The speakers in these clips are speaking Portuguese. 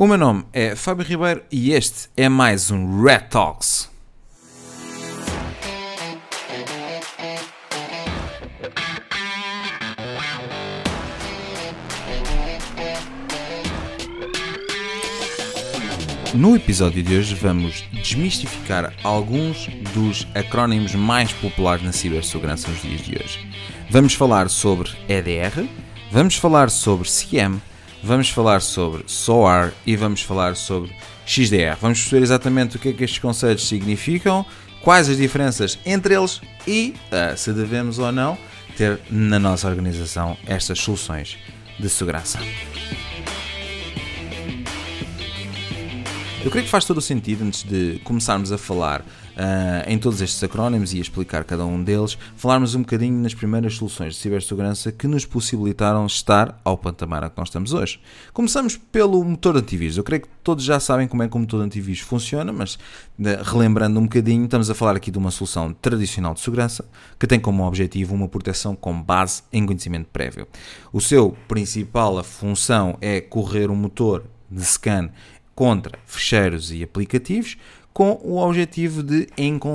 O meu nome é Fábio Ribeiro e este é mais um Red Talks. No episódio de hoje vamos desmistificar alguns dos acrónimos mais populares na cibersegurança nos dias de hoje. Vamos falar sobre EDR, vamos falar sobre CM, vamos falar sobre SOAR e vamos falar sobre XDR. Vamos perceber exatamente o que é que estes conceitos significam, quais as diferenças entre eles e uh, se devemos ou não ter na nossa organização estas soluções de segurança. Eu creio que faz todo o sentido, antes de começarmos a falar uh, em todos estes acrónimos e explicar cada um deles, falarmos um bocadinho nas primeiras soluções de cibersegurança que nos possibilitaram estar ao patamar a que nós estamos hoje. Começamos pelo motor de antivírus. Eu creio que todos já sabem como é que o motor de antivírus funciona, mas de, relembrando um bocadinho, estamos a falar aqui de uma solução tradicional de segurança que tem como objetivo uma proteção com base em conhecimento prévio. O seu principal função é correr um motor de scan contra fecheiros e aplicativos com o objetivo de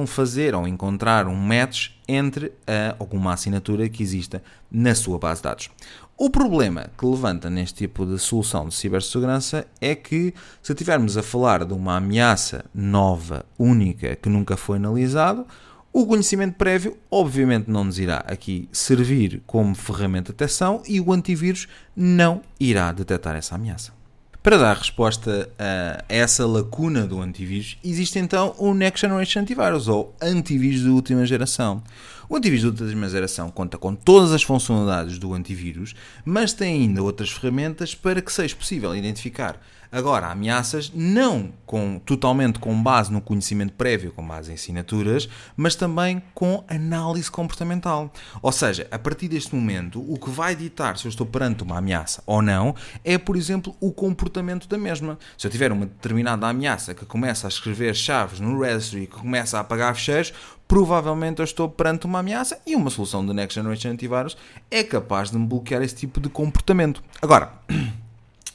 fazer ou encontrar um match entre a, alguma assinatura que exista na sua base de dados. O problema que levanta neste tipo de solução de cibersegurança é que, se estivermos a falar de uma ameaça nova, única, que nunca foi analisado, o conhecimento prévio, obviamente, não nos irá aqui servir como ferramenta de detecção e o antivírus não irá detectar essa ameaça. Para dar resposta a essa lacuna do antivírus, existe então o Next Generation Antivirus, ou antivírus de última geração. O antivírus de última geração conta com todas as funcionalidades do antivírus, mas tem ainda outras ferramentas para que seja possível identificar Agora, ameaças não com, totalmente com base no conhecimento prévio, com base em assinaturas, mas também com análise comportamental. Ou seja, a partir deste momento, o que vai ditar se eu estou perante uma ameaça ou não é, por exemplo, o comportamento da mesma. Se eu tiver uma determinada ameaça que começa a escrever chaves no e que começa a apagar fecheiros, provavelmente eu estou perante uma ameaça e uma solução de Next Generation Antivirus é capaz de me bloquear esse tipo de comportamento. Agora.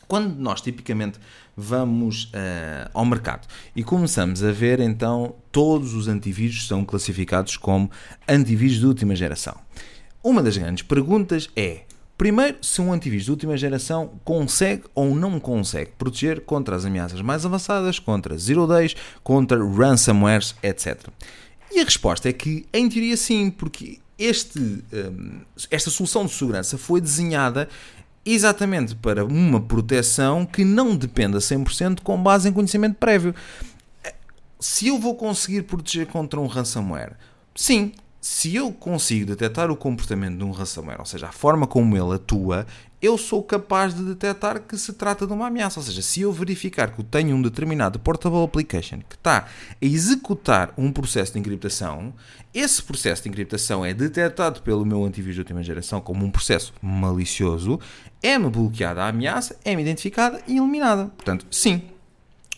Quando nós tipicamente vamos uh, ao mercado e começamos a ver então todos os antivírus são classificados como antivírus de última geração. Uma das grandes perguntas é: primeiro, se um antivírus de última geração consegue ou não consegue proteger contra as ameaças mais avançadas, contra zero days, contra ransomwares, etc. E a resposta é que, em teoria, sim, porque este, eh, esta solução de segurança foi desenhada exatamente para uma proteção que não dependa 100% com base em conhecimento prévio. Se eu vou conseguir proteger contra um ransomware, sim, se eu consigo detectar o comportamento de um ransomware, ou seja, a forma como ele atua, eu sou capaz de detectar que se trata de uma ameaça. Ou seja, se eu verificar que eu tenho um determinado portable application que está a executar um processo de encriptação, esse processo de encriptação é detectado pelo meu antivírus de última geração como um processo malicioso, é-me bloqueada a ameaça, é-me identificada e eliminada. Portanto, sim,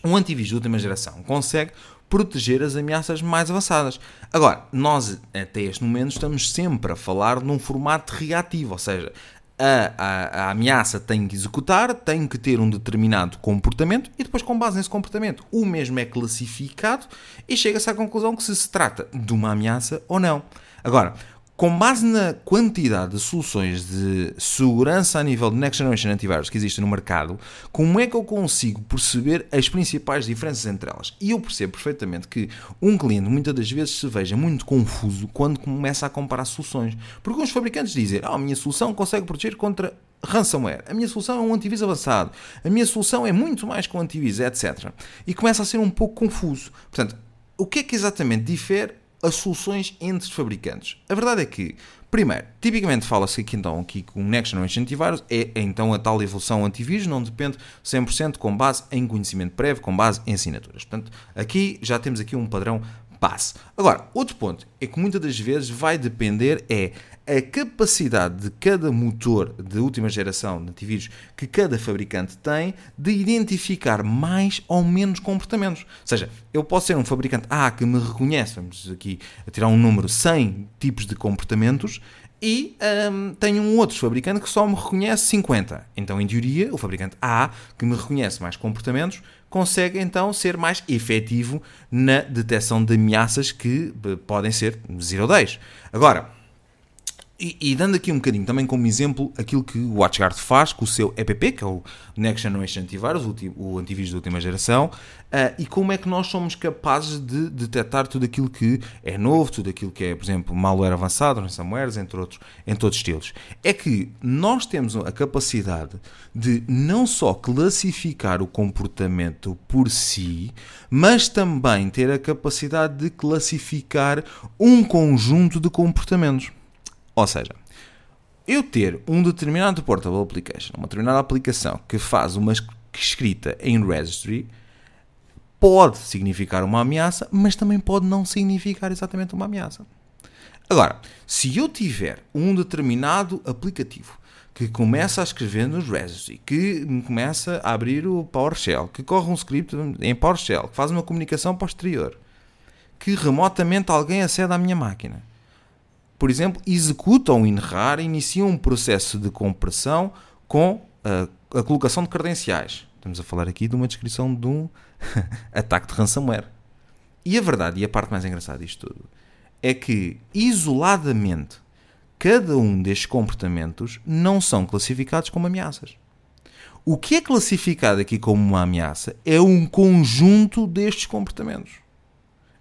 um antivírus de última geração consegue proteger as ameaças mais avançadas. Agora, nós até este momento estamos sempre a falar num formato reativo, ou seja, a, a, a, ameaça tem que executar, tem que ter um determinado comportamento e depois, com base nesse comportamento, o mesmo é classificado e chega-se à conclusão que se, se trata de uma ameaça ou não. Agora, com base na quantidade de soluções de segurança a nível de Next Generation Antivirus que existem no mercado, como é que eu consigo perceber as principais diferenças entre elas? E eu percebo perfeitamente que um cliente muitas das vezes se veja muito confuso quando começa a comparar soluções. Porque os fabricantes dizem, ah, a minha solução consegue proteger contra ransomware. A minha solução é um antivírus avançado. A minha solução é muito mais que um antivírus, etc. E começa a ser um pouco confuso. Portanto, o que é que exatamente difere as soluções entre fabricantes. A verdade é que, primeiro, tipicamente fala-se aqui então com o Next Generation Antivirus, é então a tal evolução antivírus, não depende 100% com base em conhecimento prévio, com base em assinaturas. Portanto, aqui já temos aqui um padrão passe. Agora, outro ponto é que muitas das vezes vai depender é a capacidade de cada motor de última geração de antivírus que cada fabricante tem de identificar mais ou menos comportamentos. Ou seja, eu posso ser um fabricante A que me reconhece, vamos aqui a tirar um número, 100 tipos de comportamentos, e um, tenho um outro fabricante que só me reconhece 50. Então, em teoria, o fabricante A, que me reconhece mais comportamentos, consegue então ser mais efetivo na detecção de ameaças que eh, podem ser 0 ou 10. Agora, e, e, dando aqui um bocadinho também como exemplo aquilo que o WatchGuard faz com o seu EPP, que é o Next Generation Antivirus, o, o antivírus da última geração, uh, e como é que nós somos capazes de detectar tudo aquilo que é novo, tudo aquilo que é, por exemplo, malware avançado, ransomwares, entre outros, entre outros estilos. É que nós temos a capacidade de não só classificar o comportamento por si, mas também ter a capacidade de classificar um conjunto de comportamentos. Ou seja, eu ter um determinado portable application, uma determinada aplicação que faz uma escrita em registry, pode significar uma ameaça, mas também pode não significar exatamente uma ameaça. Agora, se eu tiver um determinado aplicativo que começa a escrever nos registry, que começa a abrir o PowerShell, que corre um script em PowerShell, que faz uma comunicação posterior, que remotamente alguém acede à minha máquina, por exemplo, executam o INRAR e iniciam um processo de compressão com a, a colocação de credenciais. Estamos a falar aqui de uma descrição de um ataque de ransomware. E a verdade, e a parte mais engraçada disto tudo, é que isoladamente cada um destes comportamentos não são classificados como ameaças. O que é classificado aqui como uma ameaça é um conjunto destes comportamentos.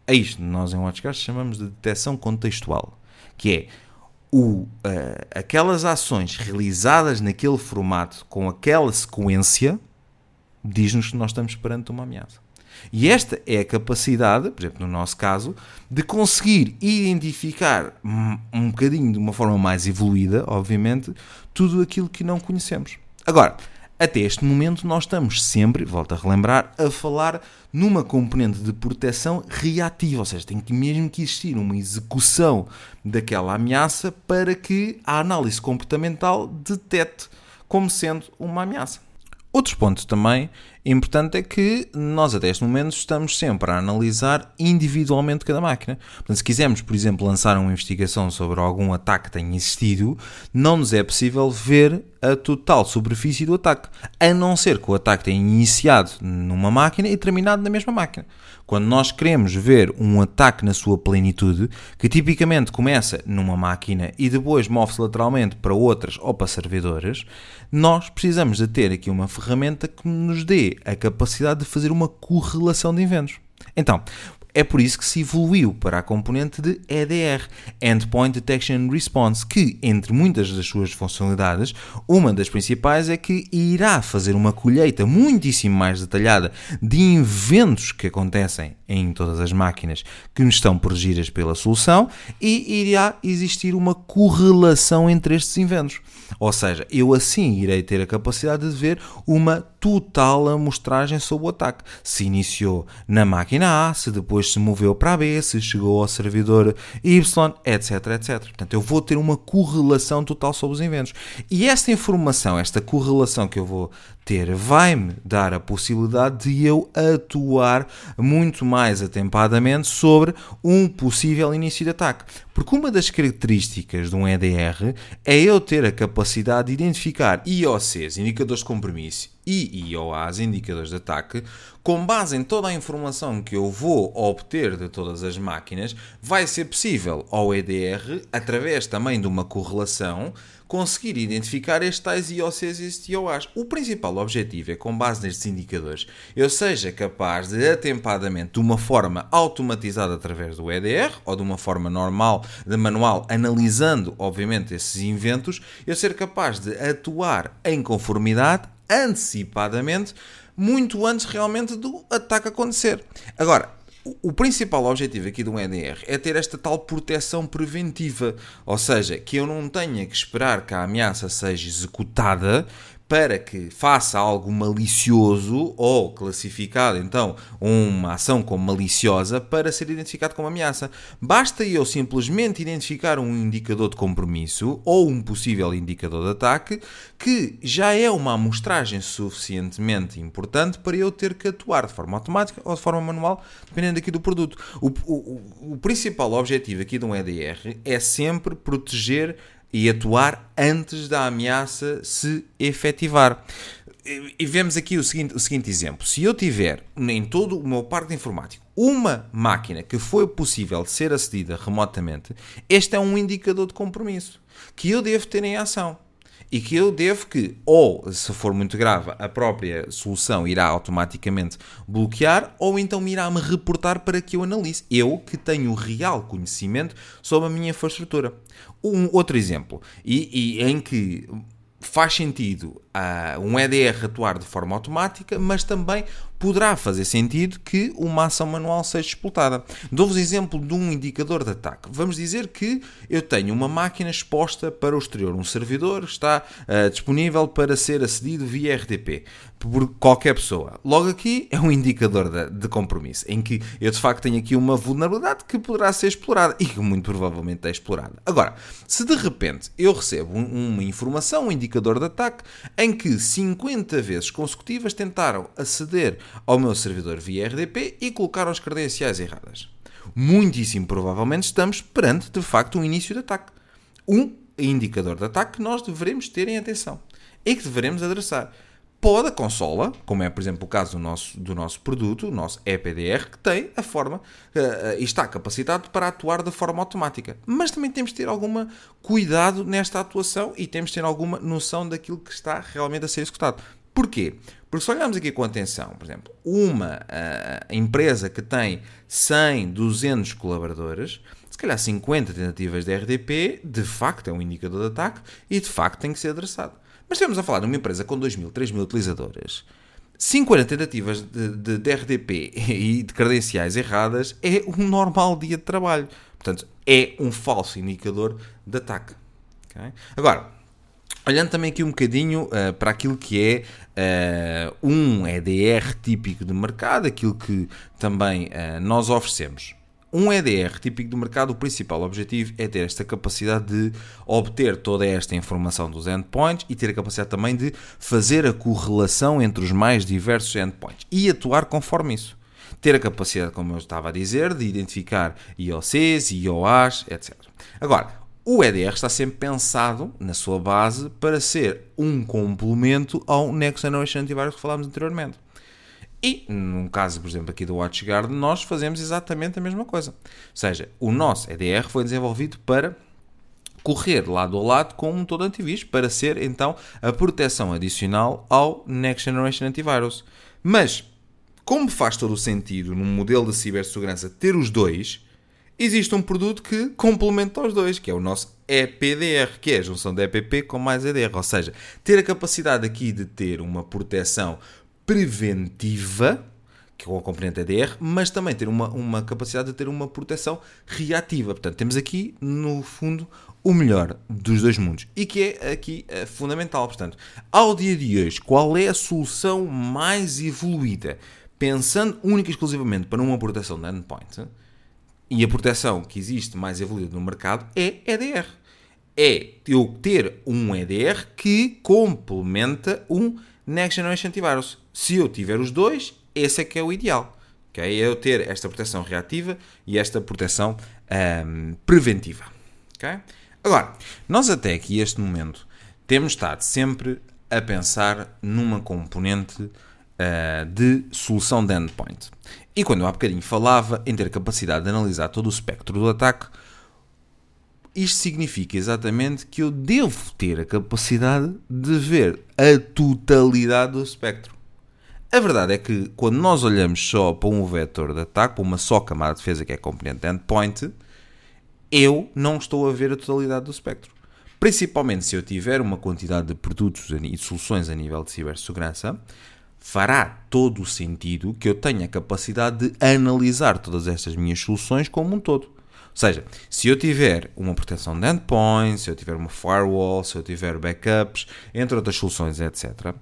É isto nós em WatchGuard chamamos de detecção contextual que é o, uh, aquelas ações realizadas naquele formato com aquela sequência diz-nos que nós estamos perante uma ameaça. E esta é a capacidade, por exemplo, no nosso caso, de conseguir identificar um bocadinho de uma forma mais evoluída, obviamente, tudo aquilo que não conhecemos. Agora, até este momento, nós estamos sempre, volto a relembrar, a falar numa componente de proteção reativa, ou seja, tem que mesmo que existir uma execução daquela ameaça para que a análise comportamental detete como sendo uma ameaça. Outro ponto também importante é que nós até este momento estamos sempre a analisar individualmente cada máquina. Portanto, se quisermos, por exemplo, lançar uma investigação sobre algum ataque que tenha existido, não nos é possível ver a total superfície do ataque, a não ser que o ataque tenha iniciado numa máquina e terminado na mesma máquina. Quando nós queremos ver um ataque na sua plenitude, que tipicamente começa numa máquina e depois move-se lateralmente para outras ou para servidores, nós precisamos de ter aqui uma ferramenta que nos dê a capacidade de fazer uma correlação de eventos. Então, é por isso que se evoluiu para a componente de EDR, Endpoint Detection and Response, que, entre muitas das suas funcionalidades, uma das principais é que irá fazer uma colheita muitíssimo mais detalhada de eventos que acontecem em todas as máquinas que estão protegidas pela solução e irá existir uma correlação entre estes eventos. Ou seja, eu assim irei ter a capacidade de ver uma total amostragem sobre o ataque. Se iniciou na máquina A, se depois se moveu para a B, se chegou ao servidor Y, etc, etc. Portanto, eu vou ter uma correlação total sobre os eventos. E esta informação, esta correlação que eu vou ter, vai-me dar a possibilidade de eu atuar muito mais atempadamente sobre um possível início de ataque. Porque uma das características de um EDR é eu ter a capacidade de identificar IOCs, indicadores de compromisso, e IOAs, indicadores de ataque, com base em toda a informação que eu vou obter de todas as máquinas, vai ser possível ao EDR, através também de uma correlação, conseguir identificar estes tais IOCs e estes IOAs. O principal objetivo é, com base nestes indicadores, eu seja capaz de atempadamente, de uma forma automatizada através do EDR, ou de uma forma normal, de manual, analisando, obviamente, esses eventos, eu ser capaz de atuar em conformidade antecipadamente, muito antes realmente do ataque acontecer. Agora, o principal objetivo aqui do EDR é ter esta tal proteção preventiva, ou seja, que eu não tenha que esperar que a ameaça seja executada para que faça algo malicioso ou classificado então uma ação como maliciosa para ser identificado como ameaça. Basta eu simplesmente identificar um indicador de compromisso ou um possível indicador de ataque que já é uma amostragem suficientemente importante para eu ter que atuar de forma automática ou de forma manual, dependendo aqui do produto. O, o, o principal objetivo aqui de um EDR é sempre proteger e atuar antes da ameaça se efetivar. E vemos aqui o seguinte, o seguinte exemplo: se eu tiver em todo o meu parque informático uma máquina que foi possível de ser acedida remotamente, este é um indicador de compromisso que eu devo ter em ação e que eu devo que, ou se for muito grave, a própria solução irá automaticamente bloquear, ou então irá me reportar para que eu analise. Eu que tenho real conhecimento sobre a minha infraestrutura. Um outro exemplo, e, e em que faz sentido uh, um EDR atuar de forma automática, mas também poderá fazer sentido que uma ação manual seja explotada. Dou-vos exemplo de um indicador de ataque. Vamos dizer que eu tenho uma máquina exposta para o exterior, um servidor está uh, disponível para ser acedido via RDP por qualquer pessoa. Logo aqui é um indicador de, de, compromisso, em que eu de facto tenho aqui uma vulnerabilidade que poderá ser explorada e que muito provavelmente é explorada. Agora, se de repente eu recebo um, uma informação, um indicador de ataque, em que 50 vezes consecutivas tentaram aceder ao meu servidor via RDP e colocaram as credenciais erradas. Muitíssimo provavelmente estamos perante, de facto, um início de ataque. Um indicador de ataque que nós devemos ter em atenção e que devemos adressar. Pode a consola, como é por exemplo o caso do nosso, do nosso produto, o nosso EPDR, que tem a forma uh, e está capacitado para atuar de forma automática. Mas também temos de ter algum cuidado nesta atuação e temos de ter alguma noção daquilo que está realmente a ser executado. Porquê? Porque se olharmos aqui com atenção, por exemplo, uma uh, empresa que tem 100, 200 colaboradores, se calhar 50 tentativas de RDP, de facto é um indicador de ataque e de facto tem que ser adressado. Mas estamos a falar de uma empresa com 2.000, 3.000 utilizadores. 50 tentativas de, de, de, RDP e de credenciais erradas é um normal dia de trabalho. Portanto, é um falso indicador de ataque. Okay? Agora, Olhando também aqui um bocadinho uh, para aquilo que é uh, um EDR típico de mercado, aquilo que também uh, nós oferecemos. Um EDR típico do mercado, o principal objetivo é ter esta capacidade de obter toda esta informação dos endpoints e ter a capacidade também de fazer a correlação entre os mais diversos endpoints e atuar conforme isso. Ter a capacidade, como eu estava a dizer, de identificar IOCs, IOAs, etc. Agora, o EDR está sempre pensado, na sua base, para ser um complemento ao Next Generation Antivirus que falámos anteriormente. E, no caso, por exemplo, aqui do WatchGuard, nós fazemos exatamente a mesma coisa. Ou seja, o nosso EDR foi desenvolvido para correr lado a lado com um todo antivírus, para ser, então, a proteção adicional ao Next Generation Antivirus. Mas, como faz todo o sentido num modelo de cibersegurança ter os dois, existe um produto que complementa os dois, que é o nosso EPDR, que é a junção de EPP com mais EDR. Ou seja, ter a capacidade aqui de ter uma proteção preventiva, que é o componente EDR, mas também ter uma, uma capacidade de ter uma proteção reativa. Portanto, temos aqui, no fundo, o melhor dos dois mundos e que é aqui é fundamental. Portanto, ao dia de hoje, qual é a solução mais evoluída? Pensando única e exclusivamente para uma proteção de endpoint, e a proteção que existe mais evoluída no mercado é EDR. É eu ter um EDR que complementa um Next Generation Antivirus. Se eu tiver os dois, esse é que é o ideal. Okay? É eu ter esta proteção reativa e esta proteção um, preventiva. Okay? Agora, nós até aqui, este momento, temos estado sempre a pensar numa componente uh, de solução de endpoint. E quando eu há bocadinho falava em ter capacidade de analisar todo o espectro do ataque, isto significa exatamente que eu devo ter a capacidade de ver a totalidade do espectro. A verdade é que quando nós olhamos só para um vetor de ataque, para uma só camada de defesa que é componente endpoint, eu não estou a ver a totalidade do espectro. Principalmente se eu tiver uma quantidade de produtos e soluções a nível de cibersegurança, fará todo o sentido que eu tenha a capacidade de analisar todas estas minhas soluções como um todo. Seja, se eu tiver uma proteção de endpoint, se eu tiver uma firewall, se eu tiver backups, entre outras soluções, etc.,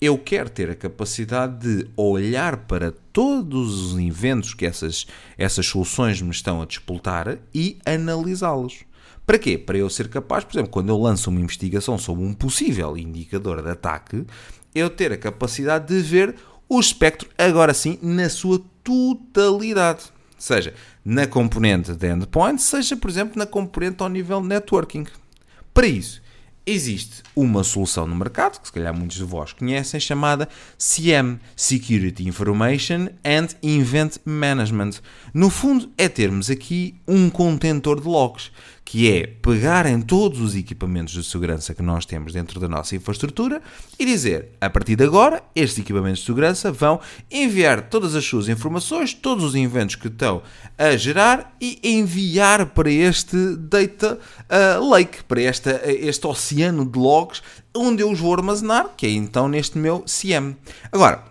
eu quero ter a capacidade de olhar para todos os eventos que essas, essas soluções me estão a disputar e analisá-los. Para quê? Para eu ser capaz, por exemplo, quando eu lanço uma investigação sobre um possível indicador de ataque, eu ter a capacidade de ver o espectro, agora sim, na sua totalidade. Seja na componente de endpoint, seja, por exemplo, na componente ao nível networking. Para isso, existe uma solução no mercado, que se calhar muitos de vós conhecem, chamada CM Security Information and Event Management. No fundo, é termos aqui um contentor de logs que é pegar em todos os equipamentos de segurança que nós temos dentro da nossa infraestrutura e dizer, a partir de agora, estes equipamentos de segurança vão enviar todas as suas informações, todos os eventos que estão a gerar e enviar para este data uh, lake, para esta, este oceano de logs, onde eu os vou armazenar, que é então neste meu CM. Agora,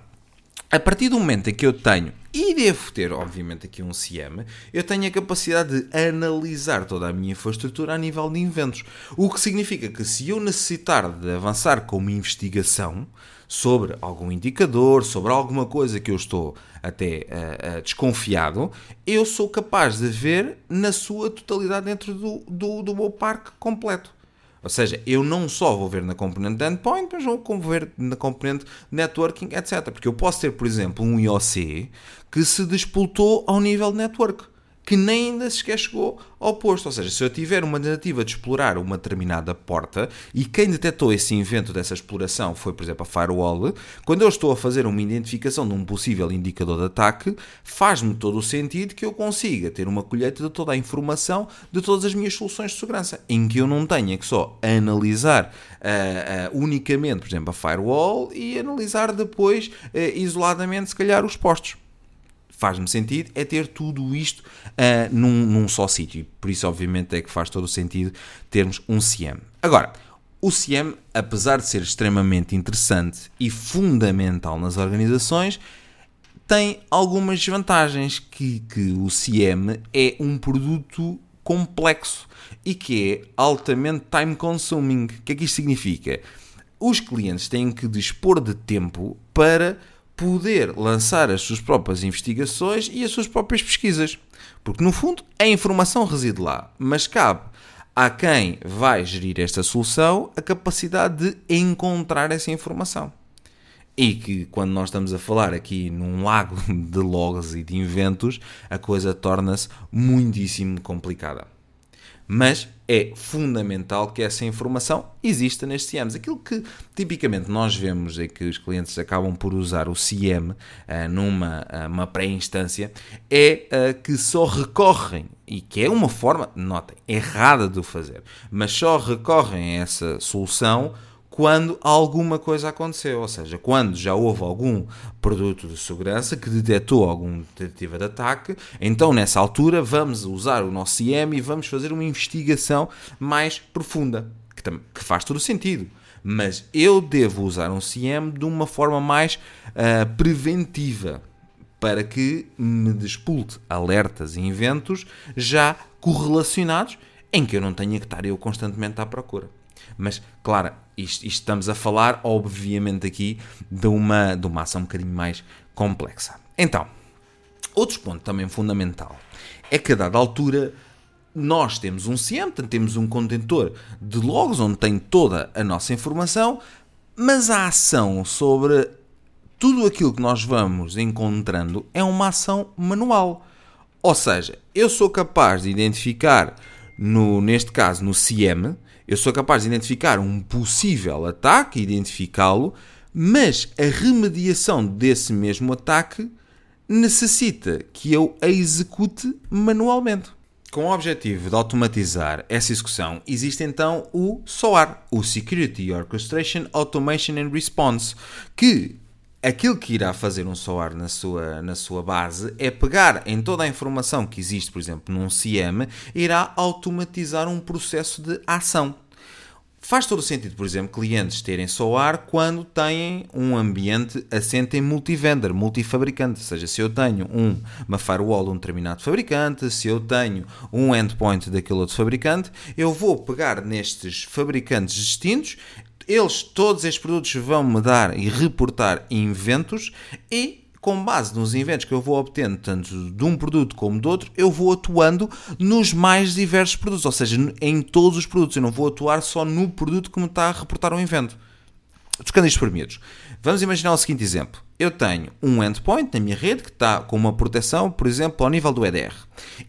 a partir do momento em que eu tenho e devo ter, obviamente, aqui um CM, eu tenho a capacidade de analisar toda a minha infraestrutura a nível de eventos. O que significa que se eu necessitar de avançar com uma investigação sobre algum indicador, sobre alguma coisa que eu estou até uh, uh, desconfiado, eu sou capaz de ver na sua totalidade dentro do, do, do meu parque completo. Ou seja, eu não só vou ver na componente endpoint, mas vou ver na componente networking, etc. Porque eu posso ter, por exemplo, um IOC que se despoltou ao nível de network que nem ainda sequer chegou ao posto. Ou seja, se eu tiver uma tentativa de explorar uma determinada porta e quem detectou esse invento dessa exploração foi, por exemplo, a firewall, quando eu estou a fazer uma identificação de um possível indicador de ataque, faz-me todo o sentido que eu consiga ter uma colheita de toda a informação de todas as minhas soluções de segurança, em que eu não tenha que só analisar uh, uh, unicamente, por exemplo, a firewall e analisar depois uh, isoladamente, se calhar, os postos faz-me sentido é ter tudo isto uh, num, num só sítio. Por isso, obviamente, é que faz todo o sentido termos um CM. Agora, o CM, apesar de ser extremamente interessante e fundamental nas organizações, tem algumas desvantagens que, que o CM é um produto complexo e que é altamente time consuming. O que é que isto significa? Os clientes têm que dispor de tempo para poder lançar as suas próprias investigações e as suas próprias pesquisas. Porque, no fundo, a informação reside lá, mas cabe a quem vai gerir esta solução a capacidade de encontrar essa informação. E que, quando nós estamos a falar aqui num lago de logs e de inventos, a coisa torna-se muitíssimo complicada mas é fundamental que essa informação exista nestes CMs. Aquilo que tipicamente nós vemos é que os clientes acabam por usar o uh, eh, numa uma pré-instância é uh, que só recorrem, e que é uma forma, notem, errada de o fazer, mas só recorrem a essa solução quando alguma coisa aconteceu, ou seja, quando já houve algum produto de segurança que detectou alguma tentativa de ataque, então nessa altura vamos usar o nosso IEM e vamos fazer uma investigação mais profunda, que, que faz todo o sentido. Mas eu devo usar um CM de uma forma mais uh, preventiva, para que me despulte alertas e eventos já correlacionados em que eu não tenha que estar eu constantemente à procura. Mas, claro, isto, isto, estamos a falar, obviamente, aqui de uma, de uma ação um bocadinho mais complexa. Então, outro ponto também fundamental é que a dada altura nós temos um CM, temos um contentor de logs onde tem toda a nossa informação, mas a ação sobre tudo aquilo que nós vamos encontrando é uma ação manual. Ou seja, eu sou capaz de identificar, no, neste caso no CM, eu sou capaz de identificar um possível ataque, identificá-lo, mas a remediação desse mesmo ataque necessita que eu a execute manualmente. Com o objetivo de automatizar essa execução, existe então o SOAR, o Security Orchestration Automation and Response, que aquilo que irá fazer um SOAR na sua, na sua base é pegar em toda a informação que existe, por exemplo, num CM, irá automatizar um processo de ação. Faz todo o sentido, por exemplo, clientes terem SOAR quando têm um ambiente assente em multivendor, multifabricante. Ou seja, se eu tenho um, uma firewall de um determinado fabricante, se eu tenho um endpoint daquele outro fabricante, eu vou pegar nestes fabricantes distintos eles, todos estes produtos vão me dar e reportar inventos e com base nos inventos que eu vou obtendo, tanto de um produto como de outro, eu vou atuando nos mais diversos produtos, ou seja, em todos os produtos. Eu não vou atuar só no produto que me está a reportar um invento. Tocando isto por miúdos. Vamos imaginar o seguinte exemplo. Eu tenho um endpoint na minha rede que está com uma proteção, por exemplo, ao nível do EDR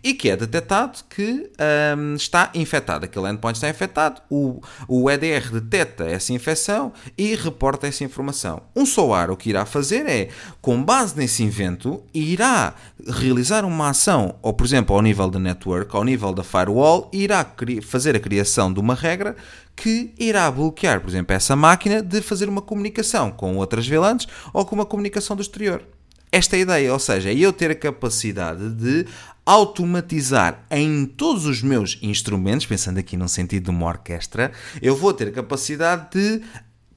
e que é detectado que um, está infectado. Aquele endpoint está infectado, o, o EDR detecta essa infecção e reporta essa informação. Um SOAR o que irá fazer é, com base nesse evento, irá realizar uma ação, ou por exemplo, ao nível da network, ao nível da firewall, irá fazer a criação de uma regra que irá bloquear, por exemplo, essa máquina de fazer uma comunicação com outras VLANs ou com uma comunicação do exterior. Esta é a ideia, ou seja, é eu ter a capacidade de automatizar em todos os meus instrumentos, pensando aqui num sentido de uma orquestra, eu vou ter a capacidade de,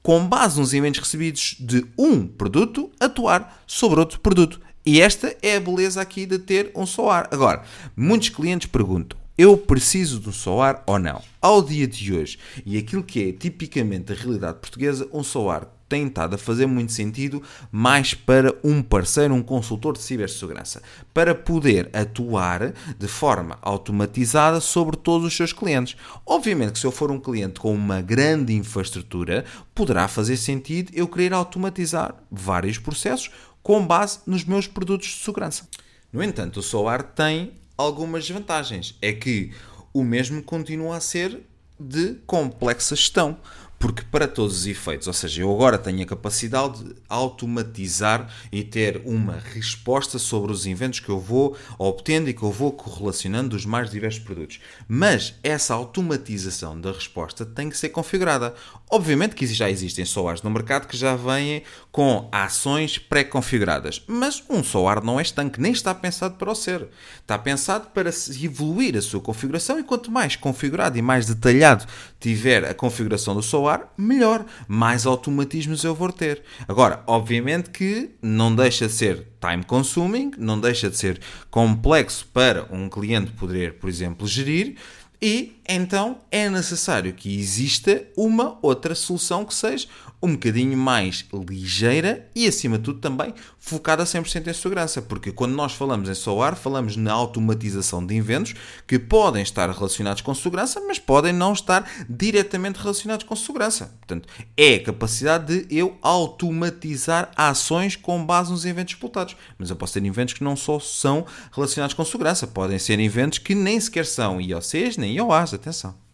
com base nos eventos recebidos de um produto, atuar sobre outro produto. E esta é a beleza aqui de ter um SOAR. Agora, muitos clientes perguntam: eu preciso do SOAR ou não? Ao dia de hoje, e aquilo que é tipicamente a realidade portuguesa, um SOAR tem estado a fazer muito sentido mais para um parceiro, um consultor de cibersegurança, para poder atuar de forma automatizada sobre todos os seus clientes. Obviamente que se eu for um cliente com uma grande infraestrutura, poderá fazer sentido eu querer automatizar vários processos com base nos meus produtos de segurança. No entanto, o SOAR tem algumas vantagens. É que o mesmo continua a ser de complexa gestão porque para todos os efeitos, ou seja, eu agora tenho a capacidade de automatizar e ter uma resposta sobre os eventos que eu vou obtendo e que eu vou correlacionando dos mais diversos produtos. Mas essa automatização da resposta tem que ser configurada. Obviamente que já existem SOARs no mercado que já vêm com ações pré-configuradas, mas um SOAR não é estanque, nem está pensado para o ser. Está pensado para evoluir a sua configuração e quanto mais configurado e mais detalhado tiver a configuração do SOAR, melhor, mais automatismos eu vou ter. Agora, obviamente que não deixa de ser time consuming, não deixa de ser complexo para um cliente poder, por exemplo, gerir, e então é necessário que exista uma outra solução que seja um bocadinho mais ligeira e, acima de tudo, também focada 100% em segurança, porque quando nós falamos em SOAR, falamos na automatização de eventos que podem estar relacionados com segurança, mas podem não estar diretamente relacionados com segurança. Portanto, é a capacidade de eu automatizar ações com base nos eventos explotados. Mas eu posso ter eventos que não só são relacionados com segurança, podem ser eventos que nem sequer são IOCs nem IOAs, atenção.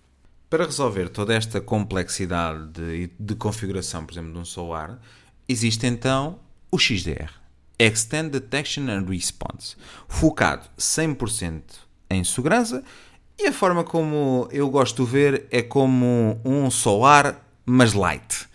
Para resolver toda esta complexidade de, de configuração, por exemplo, de um SOAR, existe então o XDR, Extend Detection and Response, focado 100% em segurança e a forma como eu gosto de ver é como um SOAR, mas light.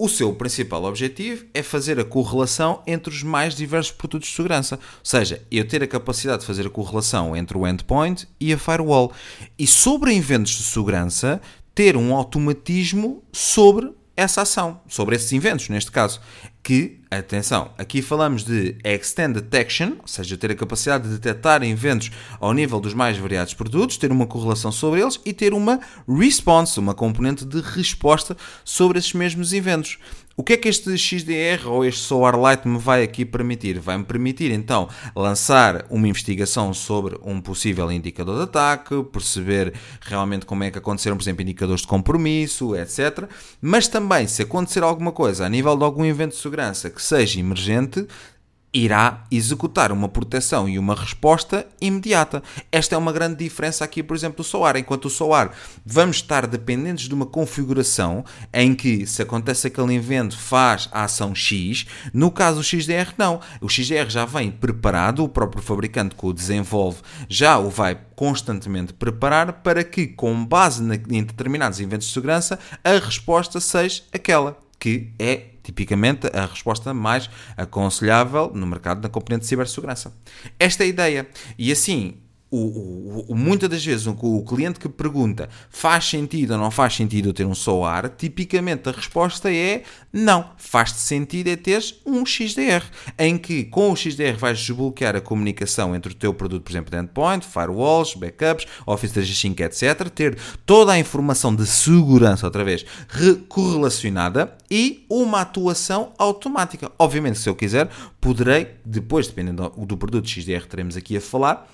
O seu principal objetivo é fazer a correlação entre os mais diversos produtos de segurança, ou seja, eu ter a capacidade de fazer a correlação entre o endpoint e a firewall. E sobre eventos de segurança, ter um automatismo sobre essa ação, sobre esses eventos, neste caso. Que, atenção, aqui falamos de Extend Detection, ou seja, ter a capacidade de detectar eventos ao nível dos mais variados produtos, ter uma correlação sobre eles e ter uma Response, uma componente de resposta sobre esses mesmos eventos. O que é que este XDR ou este SOAR-Lite me vai aqui permitir? Vai-me permitir então lançar uma investigação sobre um possível indicador de ataque, perceber realmente como é que aconteceram, por exemplo, indicadores de compromisso, etc. Mas também, se acontecer alguma coisa a nível de algum evento de segurança que seja emergente, irá executar uma proteção e uma resposta imediata. Esta é uma grande diferença aqui, por exemplo, do SOAR. Enquanto o SOAR vamos estar dependentes de uma configuração em que, se acontece aquele evento, faz a ação X. No caso do XDR, não. O XDR já vem preparado, o próprio fabricante que o desenvolve já o vai constantemente preparar para que, com base em determinados eventos de segurança, a resposta seja aquela que é tipicamente a resposta mais aconselhável no mercado da componente de cibersegurança. Esta é a ideia. E assim, o, o, muitas das vezes o, cliente que pergunta faz sentido ou não faz sentido ter um SOAR, tipicamente a resposta é não, faz sentido é ter um XDR, em que com o XDR vais desbloquear a comunicação entre o teu produto, por exemplo, de endpoint, firewalls, backups, Office 365, etc. Ter toda a informação de segurança, outra vez, correlacionada e uma atuação automática. Obviamente, se eu quiser, poderei, depois, dependendo do, produto XDR, teremos aqui a falar,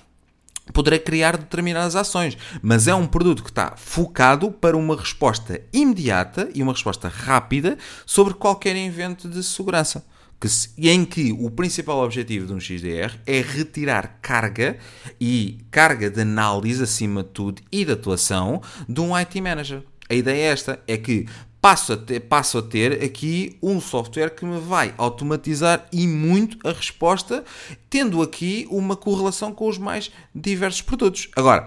poderei criar determinadas ações, mas é um produto que está focado para uma resposta imediata e uma resposta rápida sobre qualquer evento de segurança. que se, em que o principal objetivo de um XDR é retirar carga e carga de análise, acima de tudo, e de atuação de um IT Manager. A ideia é esta, é que passo a, ter, passo a ter aqui um software que me vai automatizar e muito a resposta, tendo aqui uma correlação com os mais diversos produtos. Agora,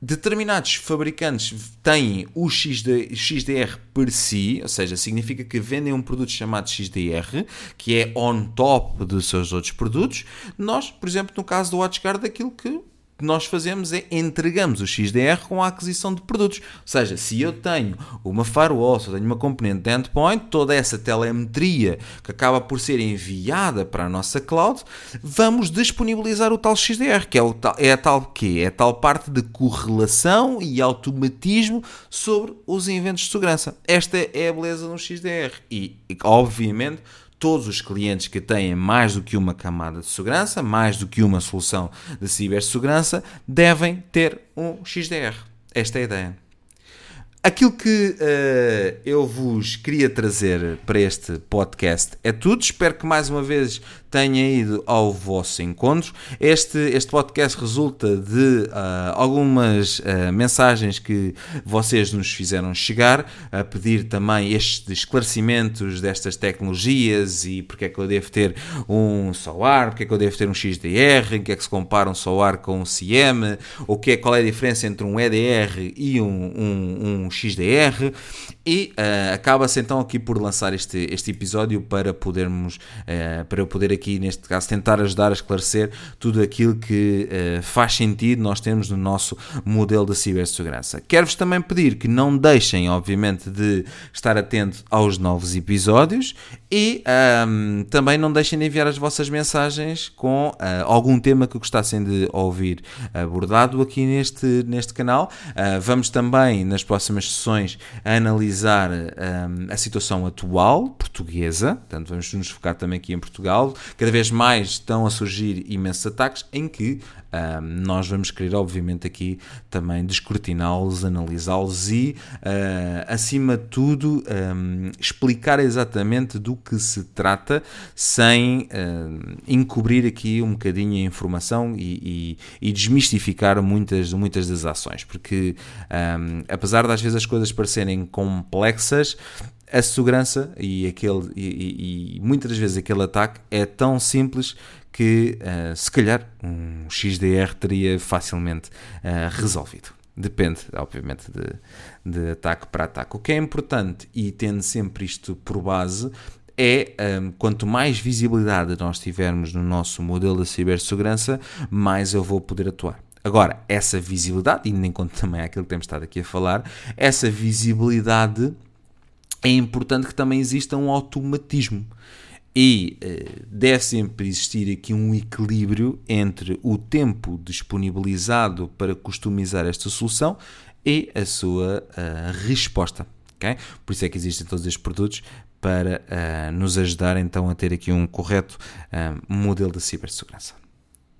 determinados fabricantes têm o XD, XDR per si, ou seja, significa que vendem um produto chamado XDR, que é on top dos seus outros produtos. Nós, por exemplo, no caso do WatchGuard, aquilo que que nós fazemos é entregamos o XDR com a aquisição de produtos. Ou seja, se eu tenho uma firewall, se eu tenho uma componente de endpoint, toda essa telemetria que acaba por ser enviada para a nossa cloud, vamos disponibilizar o tal XDR, que é, o tal, é a tal É a tal parte de correlação e automatismo sobre os eventos de segurança. Esta é a beleza de um XDR e, obviamente, todos os clientes que têm mais do que uma camada de segurança, mais do que uma solução de cibersegurança, devem ter um XDR. Esta é a ideia. Aquilo que uh, eu vos queria trazer para este podcast é tudo. Espero que mais uma vez tenha ido ao vosso encontro. Este, este podcast resulta de uh, algumas uh, mensagens que vocês nos fizeram chegar, a pedir também estes esclarecimentos destas tecnologias e porque é que eu devo ter um SOAR, porque é que eu devo ter um XDR, em que é que se compara um SOAR com um CM, o que é, qual é a diferença entre um EDR e um, um, um XDR e uh, acaba-se então aqui por lançar este, este episódio para podermos, para eu poder aqui neste caso tentar ajudar a esclarecer tudo aquilo que uh, faz sentido nós temos no nosso modelo de cibersegurança. Quero-vos também pedir que não deixem, obviamente, de estar atento aos novos episódios e um, também não deixem de enviar as vossas mensagens com algum tema que gostassem de ouvir abordado aqui neste, neste canal. vamos também, nas próximas sessões, analisar um, a situação atual portuguesa, portanto vamos nos focar também aqui em Portugal, cada vez mais estão a surgir imensos ataques em que um, nós vamos querer obviamente aqui também descortiná-los, analisá-los e uh, acima de tudo um, explicar exatamente do que se trata sem uh, encobrir aqui um bocadinho a informação e, e, e desmistificar muitas, muitas das ações, porque apesar das vezes as coisas parecerem com complexas, a segurança e, aquele, e, e, muitas das vezes aquele ataque é tão simples que uh, se calhar um XDR teria facilmente uh, resolvido. Depende, obviamente, de, de, ataque para ataque. O que é importante, e tendo sempre isto por base, é um, quanto mais visibilidade nós tivermos no nosso modelo de cibersegurança, mais eu vou poder atuar. Agora, essa visibilidade, e nem conto também aquilo que temos estado aqui a falar, essa visibilidade é importante que também exista um automatismo. E uh, deve sempre existir aqui um equilíbrio entre o tempo disponibilizado para customizar esta solução e a sua uh, resposta. Okay? Por isso é que existem todos estes produtos para uh, nos ajudar então a ter aqui um correto modelo de cibersegurança.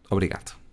Obrigado.